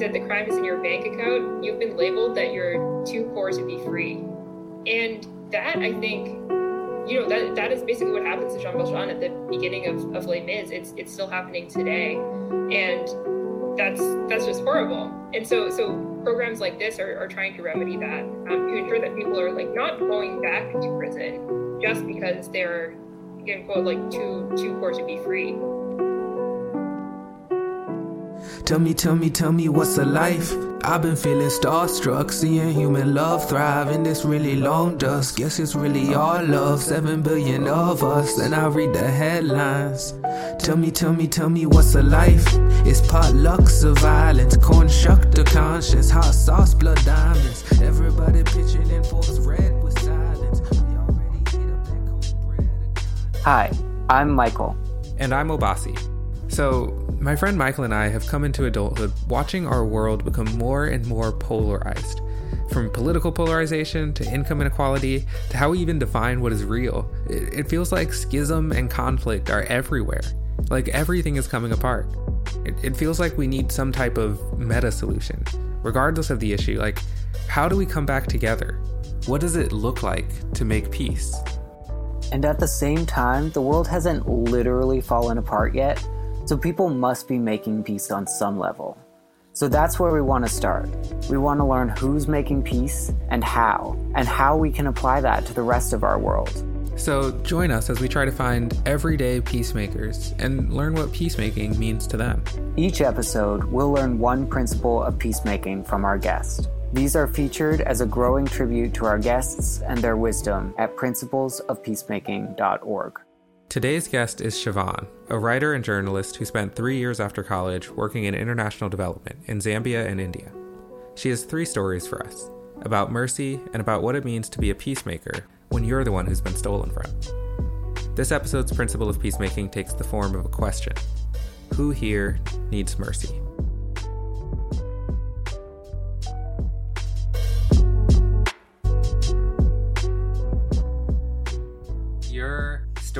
that the crime is in your bank account. You've been labeled that you're too poor to be free. And that, I think, you know, that that is basically what happens to Jean Valjean at the beginning of, of Les Mis. It's it's still happening today. And that's that's just horrible. And so so programs like this are, are trying to remedy that um, to ensure that people are like not going back to prison just because they're again quote like too too poor to be free. Tell me, tell me, tell me what's a life? I've been feeling starstruck, seeing human love thrive in this really long dusk. Guess it's really all love, seven billion of us. And I read the headlines. Tell me, tell me, tell me what's a life? It's potlucks of violence, corn shucked to conscience, hot sauce, blood diamonds. Everybody pitching in forks red with silence. We already ate up. Hi, I'm Michael. And I'm Obasi. So, my friend Michael and I have come into adulthood watching our world become more and more polarized. From political polarization to income inequality to how we even define what is real, it, feels like schism and conflict are everywhere. Like everything is coming apart. It feels like we need some type of meta solution, regardless of the issue. Like, how do we come back together? What does it look like to make peace? And at the same time, the world hasn't literally fallen apart yet, so people must be making peace on some level. So that's where we want to start. We want to learn who's making peace and how, and how we can apply that to the rest of our world. So join us as we try to find everyday peacemakers and learn what peacemaking means to them. Each episode, we'll learn one principle of peacemaking from our guest. These are featured as a growing tribute to our guests and their wisdom at principlesofpeacemaking.org. Today's guest is Siobhan, a writer and journalist who spent three years after college working in international development in Zambia and India. She has three stories for us about mercy and about what it means to be a peacemaker when you're the one who's been stolen from. This episode's principle of peacemaking takes the form of a question Who here needs mercy?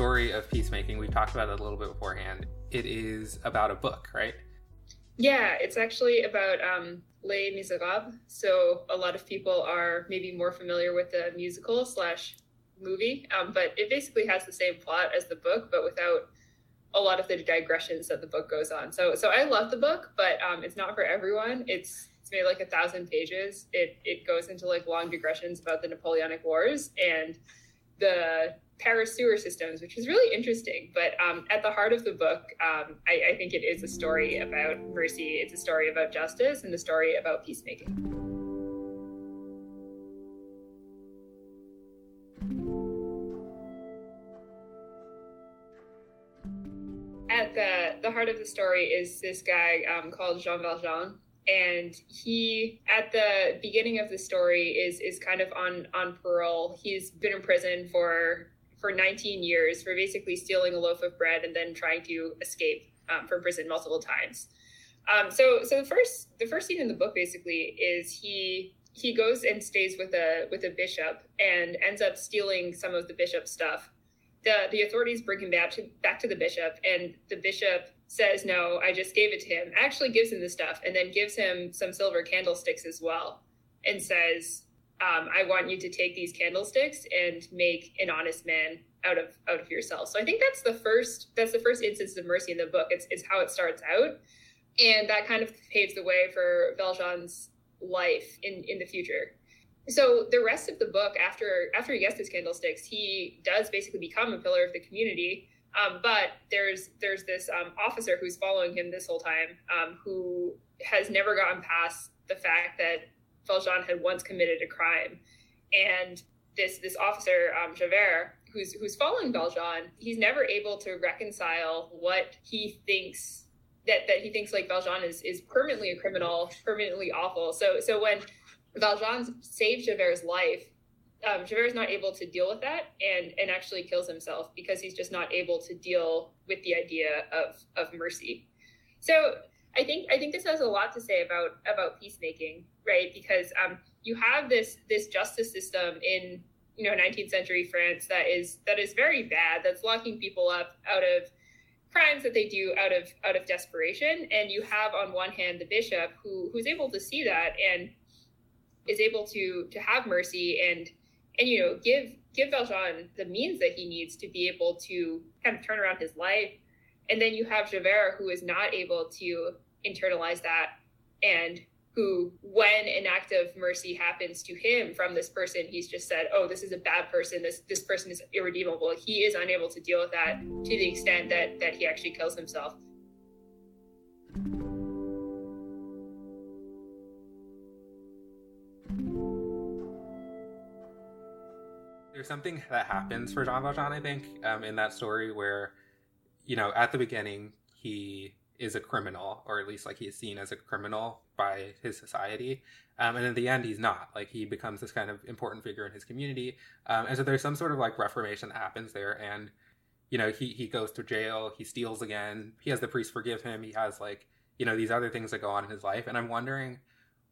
Story of peacemaking, we've talked about it a little bit beforehand. It is about a book, right? Yeah, it's actually about um, Les Miserables. So a lot of people are maybe more familiar with the musical slash movie, um, but it basically has the same plot as the book, but without a lot of the digressions that the book goes on. So so I love the book, but um, it's not for everyone. It's it's made like a thousand pages. It it goes into like long digressions about the Napoleonic Wars and the Paris sewer systems, which is really interesting. But um, at the heart of the book, um, I, I think it is a story about mercy. It's a story about justice and a story about peacemaking. At the the heart of the story is this guy um, called Jean Valjean, and he at the beginning of the story is is kind of on on parole. He's been in prison for for 19 years for basically stealing a loaf of bread and then trying to escape um, from prison multiple times. Um, so so the first the first scene in the book basically is he he goes and stays with a with a bishop and ends up stealing some of the bishop's stuff. The the authorities bring him back to back to the bishop and the bishop says no, I just gave it to him. Actually gives him the stuff and then gives him some silver candlesticks as well and says um, I want you to take these candlesticks and make an honest man out of out of yourself. So I think that's the first that's the first instance of mercy in the book. It's it's how it starts out, and that kind of paves the way for Valjean's life in in the future. So the rest of the book, after after he gets his candlesticks, he does basically become a pillar of the community. Um, but there's there's this um, officer who's following him this whole time, um, who has never gotten past the fact that Valjean had once committed a crime, and this this officer um, Javert, who's who's following Valjean, he's never able to reconcile what he thinks that that he thinks like Valjean is is permanently a criminal, permanently awful. So so when Valjean saves Javert's life, um, Javert is not able to deal with that and and actually kills himself because he's just not able to deal with the idea of of mercy. So I think I think this has a lot to say about about peacemaking, right? Because um, you have this this justice system in you know 19th century France that is that is very bad. That's locking people up out of crimes that they do out of out of desperation and you have on one hand the bishop who who's able to see that and is able to to have mercy and and you know give give Valjean the means that he needs to be able to kind of turn around his life and then you have Javert who is not able to internalize that and who, when an act of mercy happens to him from this person, he's just said, "Oh, this is a bad person. This this person is irredeemable." He is unable to deal with that to the extent that that he actually kills himself. There's something that happens for Jean Valjean, I think, um, in that story where, you know, at the beginning he is a criminal, or at least like he is seen as a criminal by his society. Um, and in the end, he's not. Like he becomes this kind of important figure in his community. Um, and so there's some sort of like reformation that happens there. And, you know, he, he goes to jail, he steals again, he has the priest forgive him, he has like, you know, these other things that go on in his life. And I'm wondering,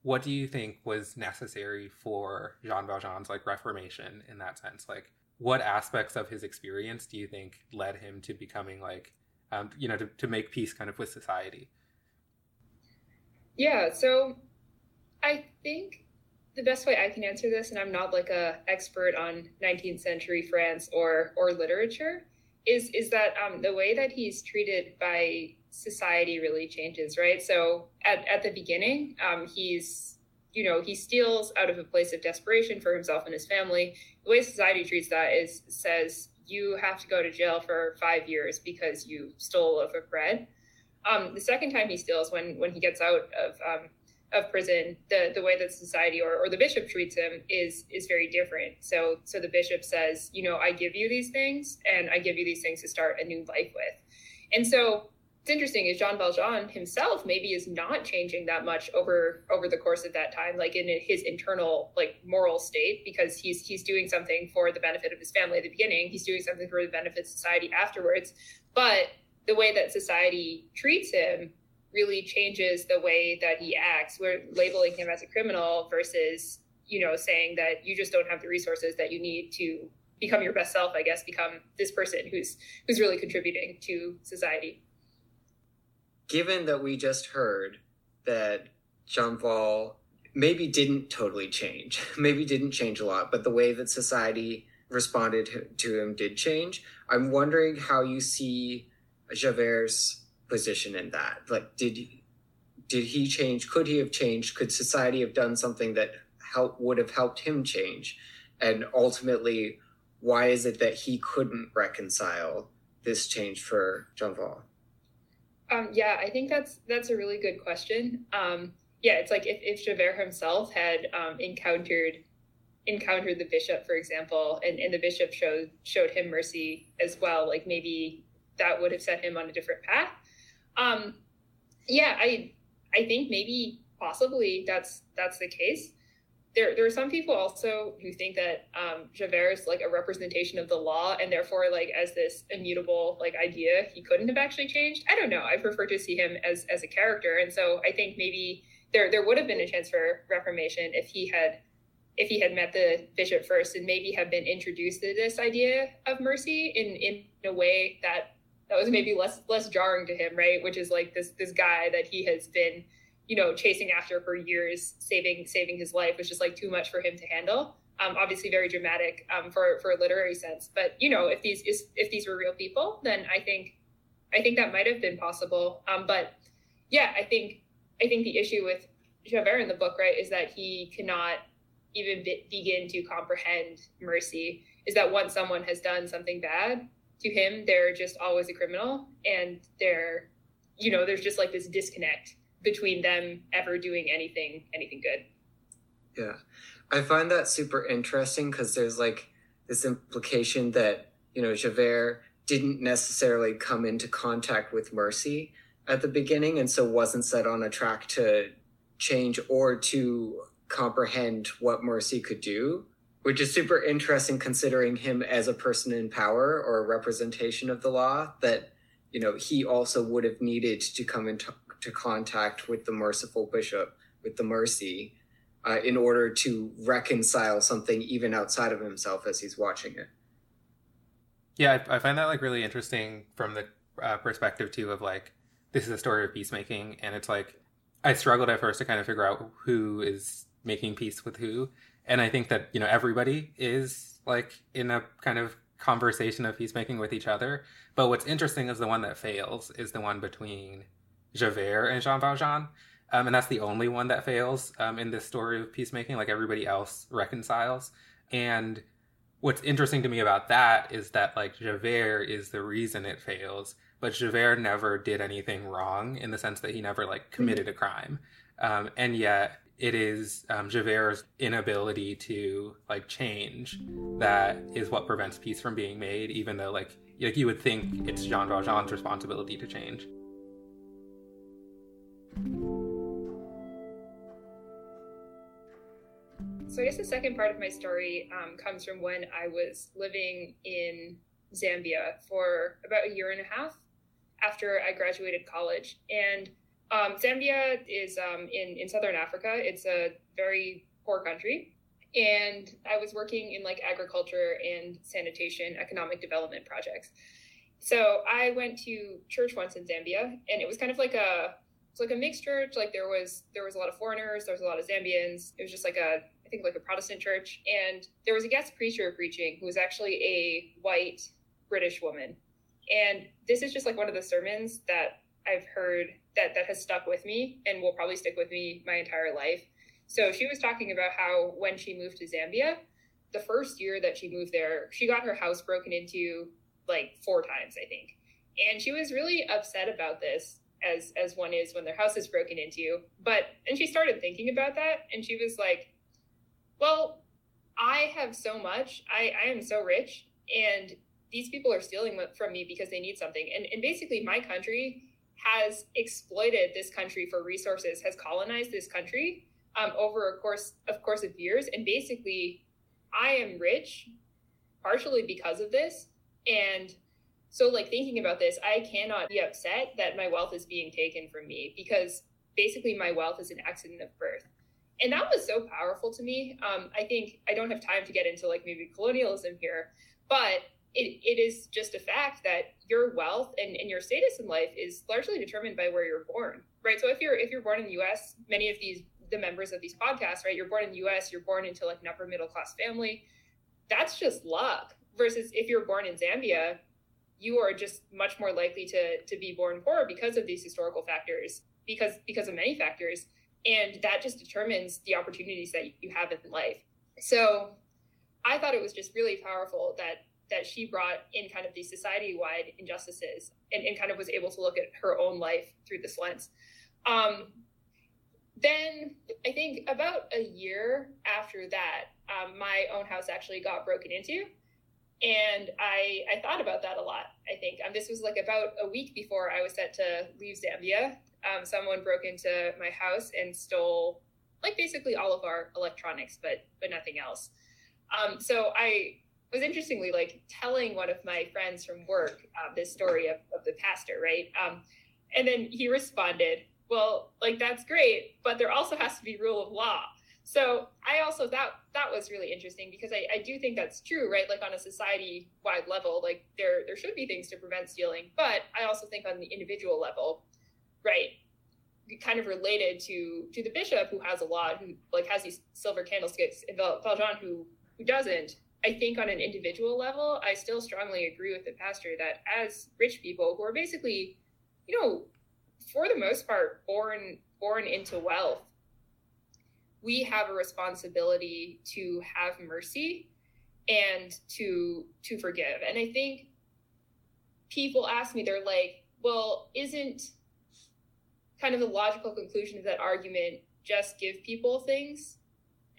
what do you think was necessary for Jean Valjean's like reformation in that sense? Like, what aspects of his experience do you think led him to becoming like um, you know, to, to make peace kind of with society? Yeah, so I think the best way I can answer this, and I'm not like a expert on 19th century France or or literature, is is that um, the way that he's treated by society really changes, right? So at, at the beginning, um, he's you know he steals out of a place of desperation for himself and his family. The way society treats that is says you have to go to jail for five years because you stole a loaf of bread. Um, the second time he steals, when when he gets out of um, of prison, the the way that society or, or the bishop treats him is is very different. So so the bishop says, you know, I give you these things, and I give you these things to start a new life with. And so it's interesting is Jean Valjean himself maybe is not changing that much over over the course of that time, like in his internal like moral state, because he's he's doing something for the benefit of his family at the beginning. He's doing something for the benefit of society afterwards. But the way that society treats him really changes the way that he acts. We're labeling him as a criminal versus, you know, saying that you just don't have the resources that you need to become your best self, I guess, become this person who's who's really contributing to society given that we just heard that Jean Val maybe didn't totally change, maybe didn't change a lot, but the way that society responded to him did change. I'm wondering how you see Javert's position in that. Like, did did he change? Could he have changed? Could society have done something that help would have helped him change? And ultimately, why is it that he couldn't reconcile this change for Jean Val? Um, yeah, I think that's that's a really good question. Um, yeah, it's like if, if Javert himself had um, encountered encountered the bishop, for example, and, and the bishop showed showed him mercy as well, like maybe that would have set him on a different path. Yeah, I I think maybe possibly that's that's the case there there are some people also who think that um, Javert is like a representation of the law, and therefore, like as this immutable like idea, he couldn't have actually changed. I don't know. I prefer to see him as as a character, and so I think maybe there there would have been a chance for reformation if he had if he had met the bishop first and maybe have been introduced to this idea of mercy in in a way that that was maybe less less jarring to him, right? Which is like this this guy that he has been you know chasing after for years saving saving his life was just like too much for him to handle. Um, obviously very dramatic um, for for a literary sense. But you know if these if these were real people then i think i think that might have been possible. Um, but yeah i think i think the issue with javert in the book right is that he cannot even be, begin to comprehend mercy is that once someone has done something bad to him they're just always a criminal and they're you know there's just like this disconnect between them ever doing anything anything good. Yeah. I find that super interesting because there's like this implication that, you know, Javert didn't necessarily come into contact with mercy at the beginning and so wasn't set on a track to change or to comprehend what mercy could do, which is super interesting considering him as a person in power or a representation of the law that, you know, he also would have needed to come into to contact with the merciful bishop, with the mercy, uh, in order to reconcile something even outside of himself as he's watching it. Yeah, I, I find that like really interesting from the uh, perspective too of like this is a story of peacemaking, and it's like I struggled at first to kind of figure out who is making peace with who, and I think that you know everybody is like in a kind of conversation of peacemaking with each other. But what's interesting is the one that fails is the one between Javert and Jean Valjean. Um, and that's the only one that fails um, in this story of peacemaking. Like everybody else reconciles. And what's interesting to me about that is that like Javert is the reason it fails, but Javert never did anything wrong in the sense that he never like committed a crime. Um, and yet it is um, Javert's inability to like change that is what prevents peace from being made, even though like like you would think it's Jean Valjean's responsibility to change. So I guess the second part of my story um, comes from when I was living in Zambia for about a year and a half after I graduated college. And um, Zambia is um, in, in southern Africa. It's a very poor country. And I was working in like agriculture and sanitation, economic development projects. So I went to church once in Zambia, and it was kind of like a it's like a mixed church. Like there was there was a lot of foreigners, there was a lot of Zambians. It was just like a I think like a Protestant church, and there was a guest preacher preaching who was actually a white British woman. And this is just like one of the sermons that I've heard that that has stuck with me and will probably stick with me my entire life. So she was talking about how when she moved to Zambia, the first year that she moved there, she got her house broken into like four times, I think. And she was really upset about this as as one is when their house is broken into. But and she started thinking about that and she was like, Well, I have so much. I, I am so rich and these people are stealing from me because they need something. And and basically my country has exploited this country for resources, has colonized this country um, over a course of course of years, and basically, I am rich partially because of this, and so like thinking about this, I cannot be upset that my wealth is being taken from me because basically my wealth is an accident of birth. And that was so powerful to me. Um, I think I don't have time to get into like maybe colonialism here, but it, it is just a fact that your wealth and, and your status in life is largely determined by where you're born right? So if you're if you're born in the us many of these the members of these podcasts right you're born in the us you're born into like an upper middle class family that's just luck versus if you're born in zambia you are just much more likely to to be born poor because of these historical factors because because of many factors and that just determines the opportunities that you have in life. So i thought it was just really powerful that that she brought in kind of these society wide injustices and, and, kind of was able to look at her own life through this lens. Um, then I think about a year after that, um, my own house actually got broken into. And I, I thought about that a lot, I think. Um, this was like about a week before I was set to leave Zambia. Um, someone broke into my house and stole like basically all of our electronics, but but nothing else. Um, so I was interestingly like telling one of my friends from work uh, this story of, of the pastor, right? Um, and then he responded, well, like that's great, but there also has to be rule of law. So I also that that was really interesting because I, I do think that's true, right? Like on a society wide level, like there there should be things to prevent stealing, but I also think on the individual level, right? Kind of related to to the bishop who has a lot, who like has these silver candlesticks, and Valjean who who doesn't, I think on an individual level, I still strongly agree with the pastor that as rich people who are basically, you know, for the most part, born born into wealth, we have a responsibility to have mercy and to to forgive. And I think people ask me, they're like, well, isn't kind of the logical conclusion of that argument just give people things?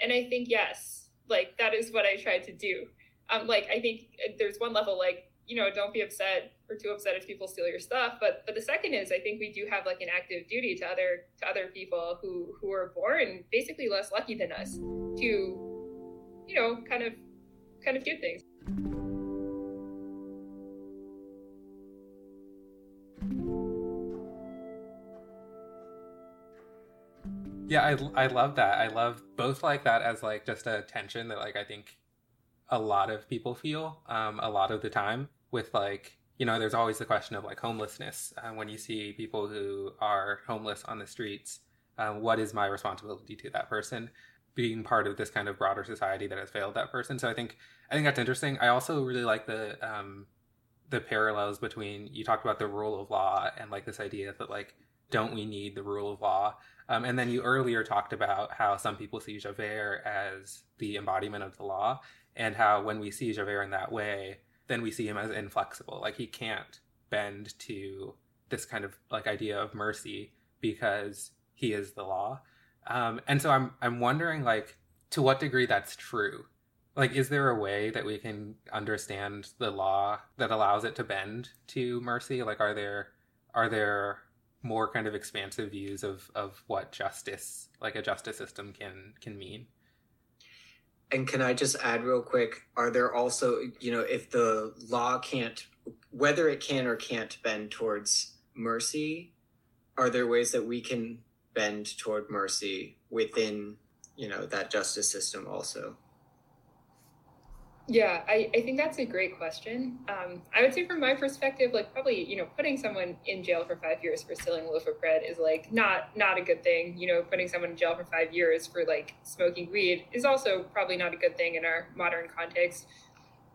And I think yes, like that is what I tried to do. Um, like I think uh, there's one level like you know don't be upset or too upset if people steal your stuff, but but the second is I think we do have like an active duty to other to other people who who are born basically less lucky than us to you know kind of kind of do things. Yeah, I, I love that. I love both like that as like just a tension that like I think a lot of people feel um, a lot of the time with like you know, there's always the question of like homelessness. Uh, when you see people who are homeless on the streets, uh, what is my responsibility to that person? Being part of this kind of broader society that has failed that person. So I think I think that's interesting. I also really like the um, the parallels between you talked about the rule of law and like this idea that like don't we need the rule of law? Um, and then you earlier talked about how some people see Javert as the embodiment of the law, and how when we see Javert in that way, then we see him as inflexible. Like he can't bend to this kind of like idea of mercy because he is the law. Um, and so I'm I'm wondering like to what degree that's true. Like, is there a way that we can understand the law that allows it to bend to mercy? Like, are there are there more kind of expansive views of of what justice, like a justice system, can can mean? And can I just add real quick? Are there also, you know, if the law can't, whether it can or can't bend towards mercy, are there ways that we can bend toward mercy within, you know, that justice system also? Yeah, I, I think that's a great question. Um, I would say from my perspective, like probably, you know, putting someone in jail for five years for stealing a loaf of bread is like not not a good thing. You know, putting someone in jail for five years for like smoking weed is also probably not a good thing in our modern context.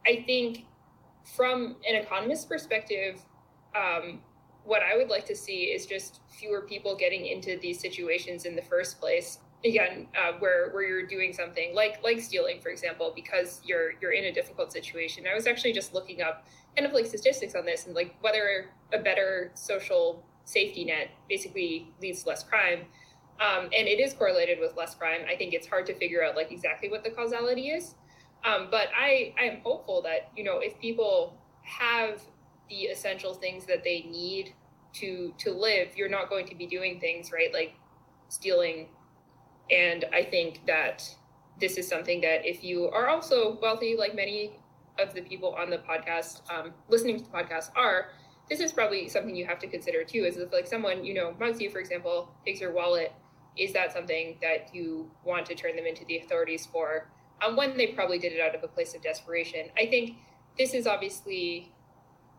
I think from an economist's perspective, um, what I would like to see is just fewer people getting into these situations in the first place again uh, where where you're doing something like like stealing for example because you're you're in a difficult situation. I was actually just looking up kind of like statistics on this and like whether a better social safety net basically leads to less crime. Um, and it is correlated with less crime. I think it's hard to figure out like exactly what the causality is. Um, but i i am hopeful that you know if people have the essential things that they need to to live you're not going to be doing things right? Like stealing and I think that this is something that if you are also wealthy, like many of the people on the podcast, um, listening to the podcast are, this is probably something you have to consider too. Is if like someone, you know, mugs you, for example, takes your wallet, is that something that you want to turn them into the authorities for? Um, when they probably did it out of a place of desperation. I think this is obviously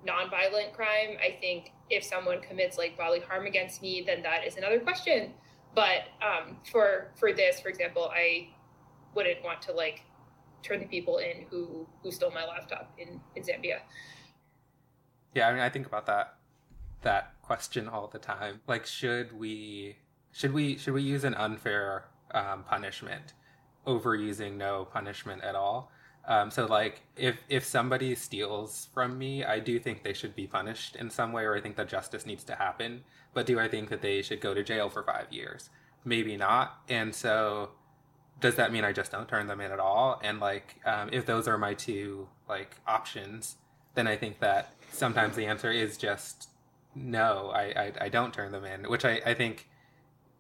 nonviolent crime. I think if someone commits like bodily harm against me, then that is another question. But um, for for this, for example, I wouldn't want to like turn the people in who who stole my laptop in in Zambia. Yeah, I mean, I think about that that question all the time. Like, should we should we should we use an unfair um, punishment over using no punishment at all? Um, so like if if somebody steals from me, I do think they should be punished in some way, or I think that justice needs to happen. But do I think that they should go to jail for five years? Maybe not. And so does that mean I just don't turn them in at all? And like um, if those are my two like options, then I think that sometimes the answer is just no. I I, I don't turn them in, which I I think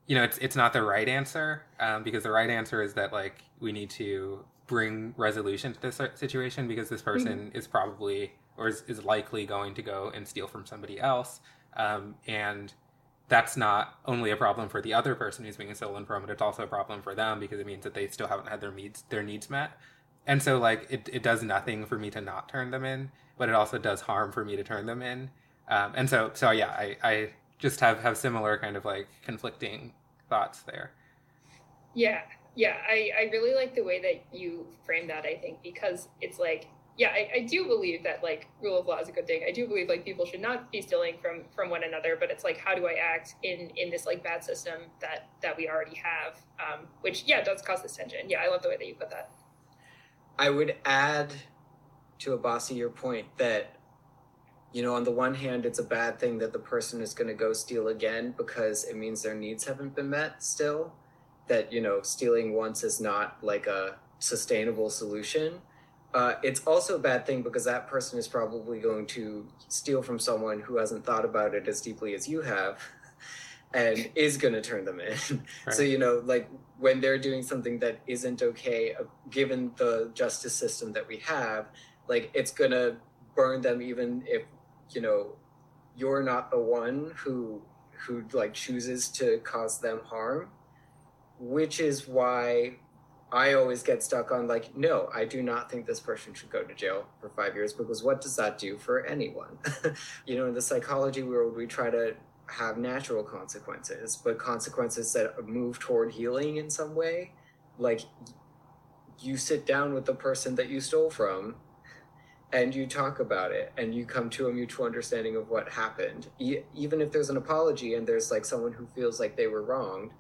you know it's it's not the right answer um, because the right answer is that like we need to bring resolution to this situation because this person mm-hmm. is probably or is, is likely going to go and steal from somebody else. Um, and that's not only a problem for the other person who's being stolen from but it's also a problem for them because it means that they still haven't had their needs their needs met. And so like it, it does nothing for me to not turn them in but it also does harm for me to turn them in. Um, and so so yeah I, I just have have similar kind of like conflicting thoughts there. Yeah yeah, I, I really like the way that you frame that, I think, because it's like, yeah, I, I do believe that like rule of law is a good thing. I do believe like people should not be stealing from from one another, but it's like how do I act in in this like bad system that that we already have, um, which yeah does cause this tension. Yeah, I love the way that you put that. I would add to Obasi your point that you know on the one hand it's a bad thing that the person is going to go steal again because it means their needs haven't been met still that you know stealing once is not like a sustainable solution. Uh, it's also a bad thing because that person is probably going to steal from someone who hasn't thought about it as deeply as you have and is going to turn them in. Right. so you know like when they're doing something that isn't okay uh, given the justice system that we have like it's going to burn them even if you know you're not the one who who like chooses to cause them harm which is why I always get stuck on like, no, I do not think this person should go to jail for five years because what does that do for anyone? you know, in the psychology world, we try to have natural consequences, but consequences that move toward healing in some way. Like you sit down with the person that you stole from and you talk about it and you come to a mutual understanding of what happened. E- even if there's an apology and there's like someone who feels like they were wronged,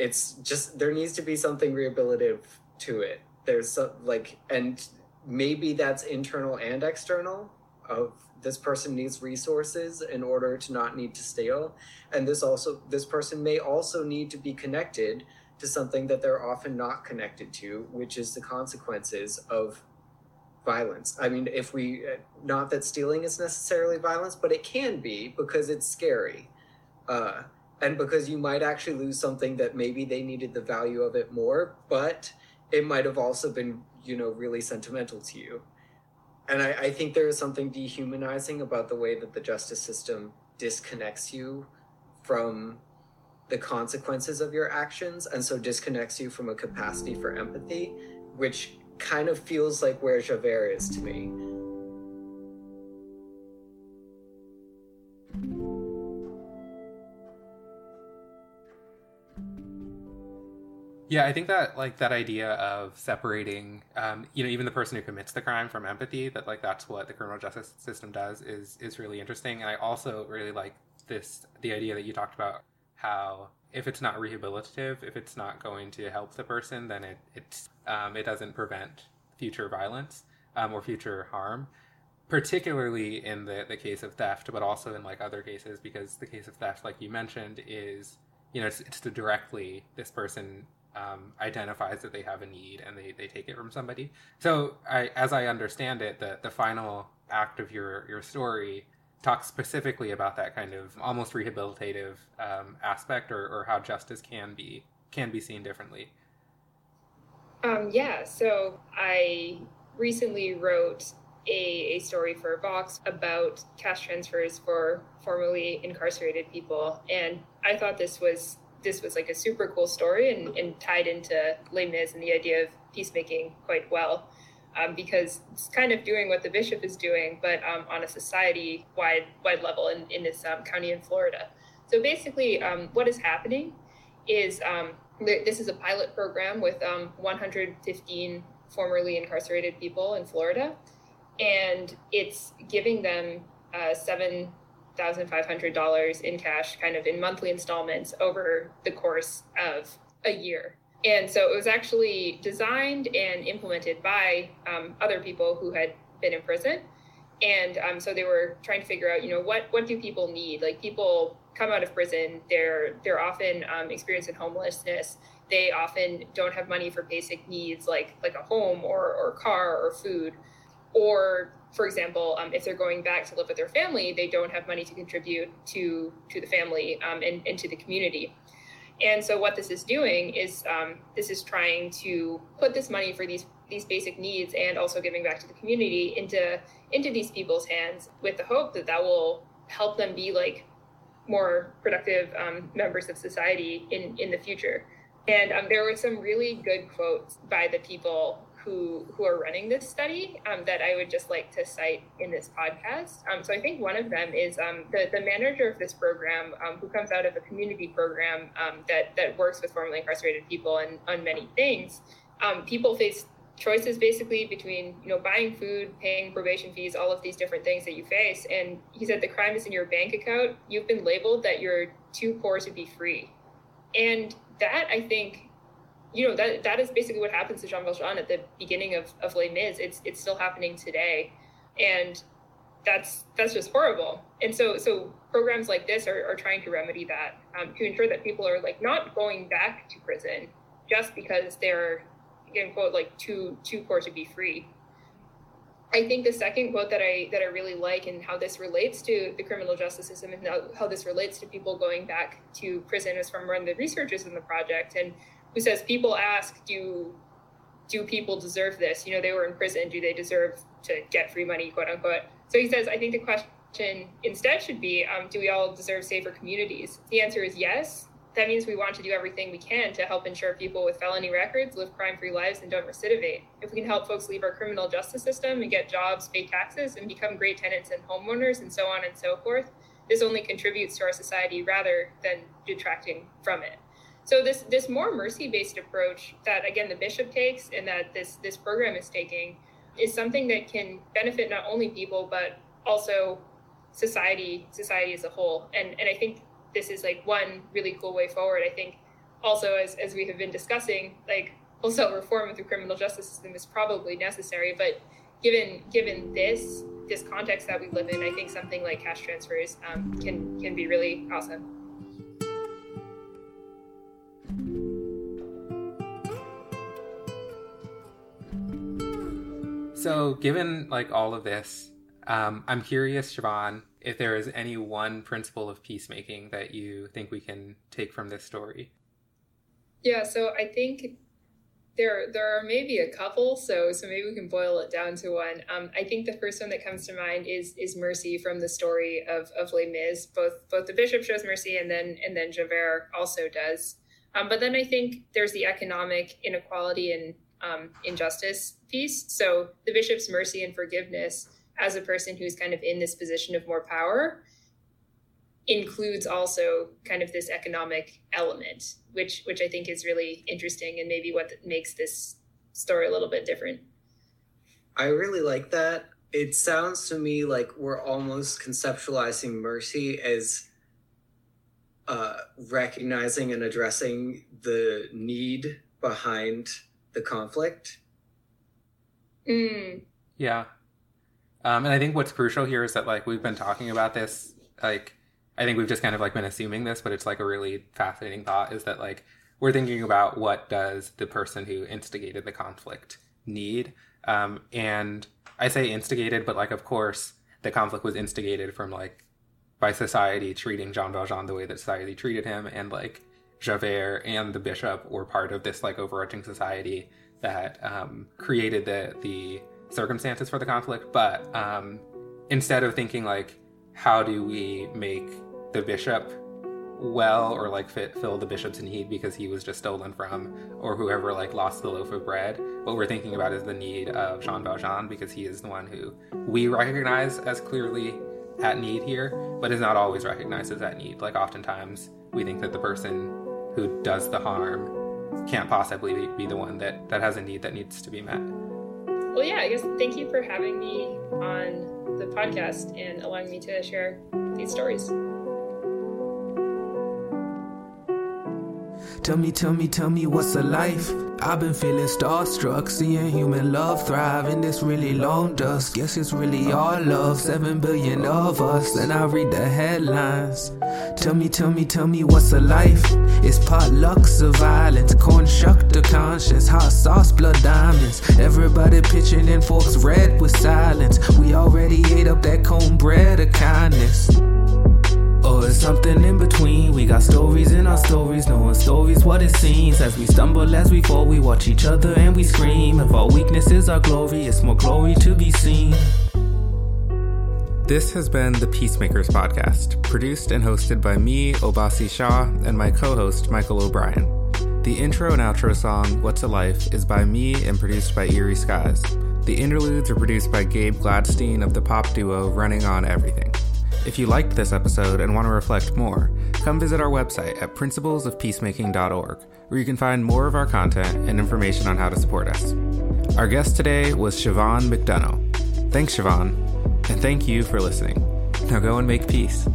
it's just there needs to be something rehabilitative to it. There's some, like, and maybe that's internal and external of this person needs resources in order to not need to steal and this also this person may also need to be connected to something that they're often not connected to which is the consequences of violence. I mean if we not that stealing is necessarily violence but it can be because it's scary. Uh, and because you might actually lose something that maybe they needed the value of it more but it might have also been you know really sentimental to you. And I, I think there is something dehumanizing about the way that the justice system disconnects you from the consequences of your actions and so disconnects you from a capacity for empathy which kind of feels like where javert is to me Yeah, I think that like that idea of separating, um, you know, even the person who commits the crime from empathy, that like that's what the criminal justice system does is is really interesting. And I also really like this the idea that you talked about how if it's not rehabilitative, if it's not going to help the person, then it it's um, it doesn't prevent future violence um, or future harm. Particularly in the the case of theft, but also in like other cases, because the case of theft, like you mentioned, is you know it's, it's directly this person um, identifies that they have a need and they, they take it from somebody. So, I, as I understand it, the, the final act of your, your story talks specifically about that kind of almost rehabilitative um, aspect or, or how justice can be can be seen differently. Um, yeah, so I recently wrote a, a story for Vox about cash transfers for formerly incarcerated people, and I thought this was this was like a super cool story and, and tied into Les Mis and the idea of peacemaking quite well. Um, because it's kind of doing what the bishop is doing, but um, on a society wide wide level in, in this um, county in Florida. So basically, um, what is happening is um, this is a pilot program with um, 115 formerly incarcerated people in Florida, and it's giving them uh, seven $1,500 in cash, kind of in monthly installments over the course of a year. And so it was actually designed and implemented by um, other people who had been in prison. And um, so they were trying to figure out, you know, what what do people need? Like people come out of prison, they're they're often um, experiencing homelessness. They often don't have money for basic needs like like a home or or car or food, or for example, um, if they're going back to live with their family, they don't have money to contribute to to the family um, and, and to the community. And so what this is doing is um, this is trying to put this money for these these basic needs and also giving back to the community into into these people's hands with the hope that that will help them be like more productive um, members of society in in the future. And um, there were some really good quotes by the people who who are running this study um, that I would just like to cite in this podcast. Um, so I think one of them is um, the the manager of this program, um, who comes out of a community program um, that that works with formerly incarcerated people and on many things. Um, people face choices basically between you know buying food, paying probation fees, all of these different things that you face. And he said the crime is in your bank account. You've been labeled that you're too poor to be free, and that I think you know that that is basically what happens to Jean Valjean at the beginning of of Les Mis. It's it's still happening today, and that's that's just horrible. And so so programs like this are, are trying to remedy that um, to ensure that people are like not going back to prison just because they're again quote like too too poor to be free. I think the second quote that I that I really like and how this relates to the criminal justice system and how, how this relates to people going back to prison is from one of the researchers in the project and who says people ask, do do people deserve this? You know, they were in prison. Do they deserve to get free money, quote unquote? So he says, I think the question instead should be, um, do we all deserve safer communities? The answer is yes, that means we want to do everything we can to help ensure people with felony records live crime free lives and don't recidivate. If we can help folks leave our criminal justice system and get jobs, pay taxes, and become great tenants and homeowners and so on and so forth, this only contributes to our society rather than detracting from it. So this this more mercy based approach that again the bishop takes and that this this program is taking is something that can benefit not only people but also society society as a whole. And and I think this is like one really cool way forward. I think also as, as we have been discussing, like wholesale reform of the criminal justice system is probably necessary, but given given this this context that we live in, I think something like cash transfers um, can can be really awesome. So, given like all of this, um, I'm curious, Siobhan, if there is any one principle of peacemaking that you think we can take from this story. Yeah, so I think there there are maybe a couple, so so maybe we can boil it down to one. Um, I think the first one that comes to mind is is mercy from the story of of Les Mis. Both both the bishop shows mercy, and then and then Javert also does. Um, but then I think there's the economic inequality and um, injustice piece. So the bishop's mercy and forgiveness as a person who's kind of in this position of more power includes also kind of this economic element which which i think is really interesting and maybe what makes this story a little bit different i really like that it sounds to me like we're almost conceptualizing mercy as uh, recognizing and addressing the need behind the conflict. Mm. yeah. Um, and I think what's crucial here is that like we've been talking about this, like I think we've just kind of like been assuming this, but it's like a really fascinating thought is that like we're thinking about what does the person who instigated the conflict need, um, and I say instigated, but like of course the conflict was instigated from like by society treating Jean Valjean the way that society treated him, and like Javert and the bishop were part of this like overarching society that um, created the the circumstances for the conflict, but um, instead of thinking like, how do we make the bishop well or like fit fill the bishop's need because he was just stolen from or whoever like lost the loaf of bread what we're thinking about is the need of jean valjean because he is the one who we recognize as clearly at need here but is not always recognized as at need. Like oftentimes we think that the person who does the harm can't possibly be the one that that has a need that needs to be met well, yeah, I guess thank you for having me on the podcast and allowing me to share these stories. Tell me, tell me, tell me what's a life? I've been feeling starstruck, seeing human love thrive in this really long dusk. Guess it's really all love, seven billion of us. Then I read the headlines. Tell me, tell me, tell me what's a life? It's potlucks of violence, corn shucked to conscience, hot sauce, blood diamonds. Everybody pitching in forks red with silence. We already ate up that cornbread of kindness. Oh, or it's something in between. We got stories in our stories, knowing stories what it seems. As we stumble, as we fall, we watch each other and we scream. If our weakness is our glory, it's more glory to be seen. This has been the Peacemakers Podcast, produced and hosted by me, Obasi Shah, and my co host, Michael O'Brien. The intro and outro song, What's a Life, is by me and produced by Eerie Skies. The interludes are produced by Gabe Gladstein of the pop duo Running On Everything. If you liked this episode and want to reflect more, come visit our website at principlesofpeacemaking.org, where you can find more of our content and information on how to support us. Our guest today was Siobhan McDonough. Thanks, Siobhan, and thank you for listening. Now go and make peace.